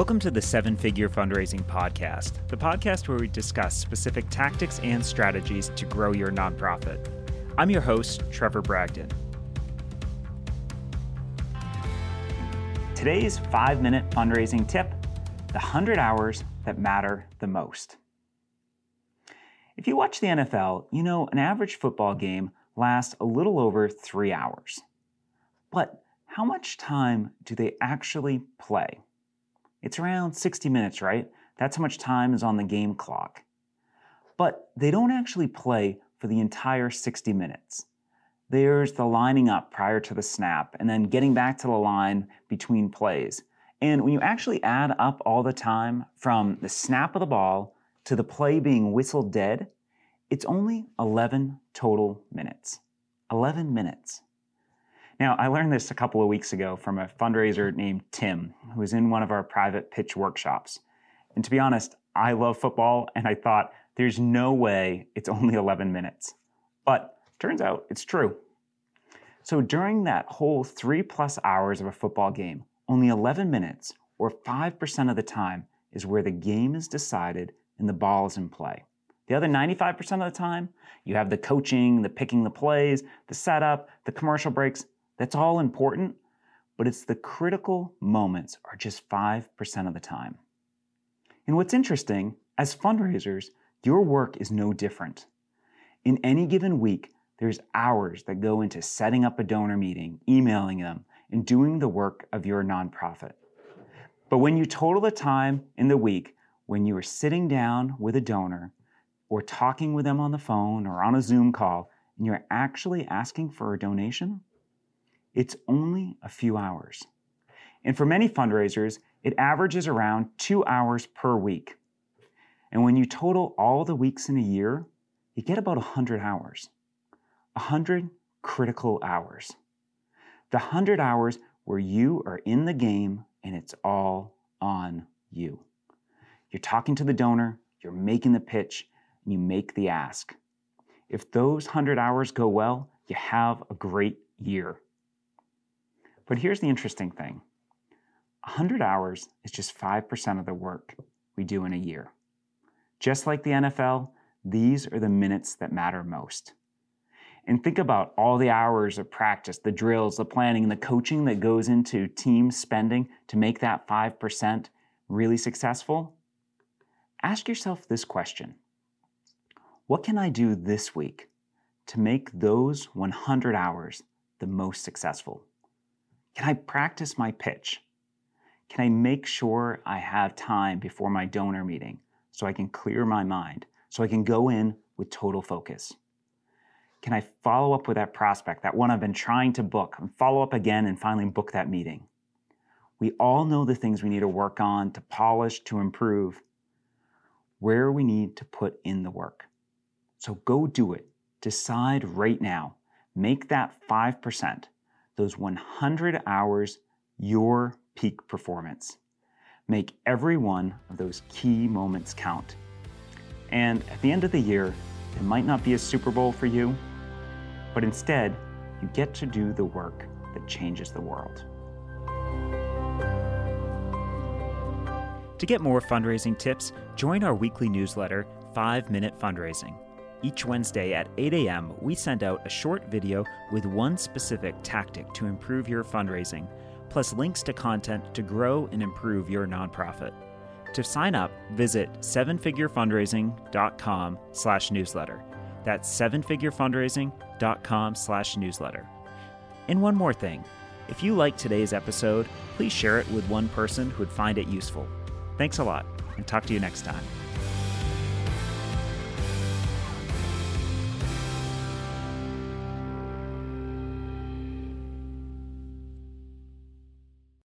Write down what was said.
Welcome to the Seven Figure Fundraising Podcast, the podcast where we discuss specific tactics and strategies to grow your nonprofit. I'm your host, Trevor Bragdon. Today's five minute fundraising tip the 100 hours that matter the most. If you watch the NFL, you know an average football game lasts a little over three hours. But how much time do they actually play? It's around 60 minutes, right? That's how much time is on the game clock. But they don't actually play for the entire 60 minutes. There's the lining up prior to the snap and then getting back to the line between plays. And when you actually add up all the time from the snap of the ball to the play being whistled dead, it's only 11 total minutes. 11 minutes. Now, I learned this a couple of weeks ago from a fundraiser named Tim, who was in one of our private pitch workshops. And to be honest, I love football, and I thought there's no way it's only 11 minutes. But turns out it's true. So during that whole three plus hours of a football game, only 11 minutes, or 5% of the time, is where the game is decided and the ball is in play. The other 95% of the time, you have the coaching, the picking the plays, the setup, the commercial breaks, that's all important, but it's the critical moments are just 5% of the time. And what's interesting, as fundraisers, your work is no different. In any given week, there's hours that go into setting up a donor meeting, emailing them, and doing the work of your nonprofit. But when you total the time in the week when you are sitting down with a donor or talking with them on the phone or on a Zoom call and you're actually asking for a donation, it's only a few hours. And for many fundraisers, it averages around two hours per week. And when you total all the weeks in a year, you get about 100 hours. 100 critical hours. The 100 hours where you are in the game and it's all on you. You're talking to the donor, you're making the pitch, and you make the ask. If those 100 hours go well, you have a great year. But here's the interesting thing 100 hours is just 5% of the work we do in a year. Just like the NFL, these are the minutes that matter most. And think about all the hours of practice, the drills, the planning, the coaching that goes into team spending to make that 5% really successful. Ask yourself this question What can I do this week to make those 100 hours the most successful? Can I practice my pitch? Can I make sure I have time before my donor meeting so I can clear my mind, so I can go in with total focus? Can I follow up with that prospect, that one I've been trying to book, and follow up again and finally book that meeting? We all know the things we need to work on, to polish, to improve, where we need to put in the work. So go do it. Decide right now. Make that 5% those 100 hours your peak performance. Make every one of those key moments count. And at the end of the year, it might not be a Super Bowl for you, but instead, you get to do the work that changes the world. To get more fundraising tips, join our weekly newsletter, 5 Minute Fundraising. Each Wednesday at 8 a.m., we send out a short video with one specific tactic to improve your fundraising, plus links to content to grow and improve your nonprofit. To sign up, visit sevenfigurefundraising.com slash newsletter. That's sevenfigurefundraising.com slash newsletter. And one more thing. If you like today's episode, please share it with one person who would find it useful. Thanks a lot, and talk to you next time.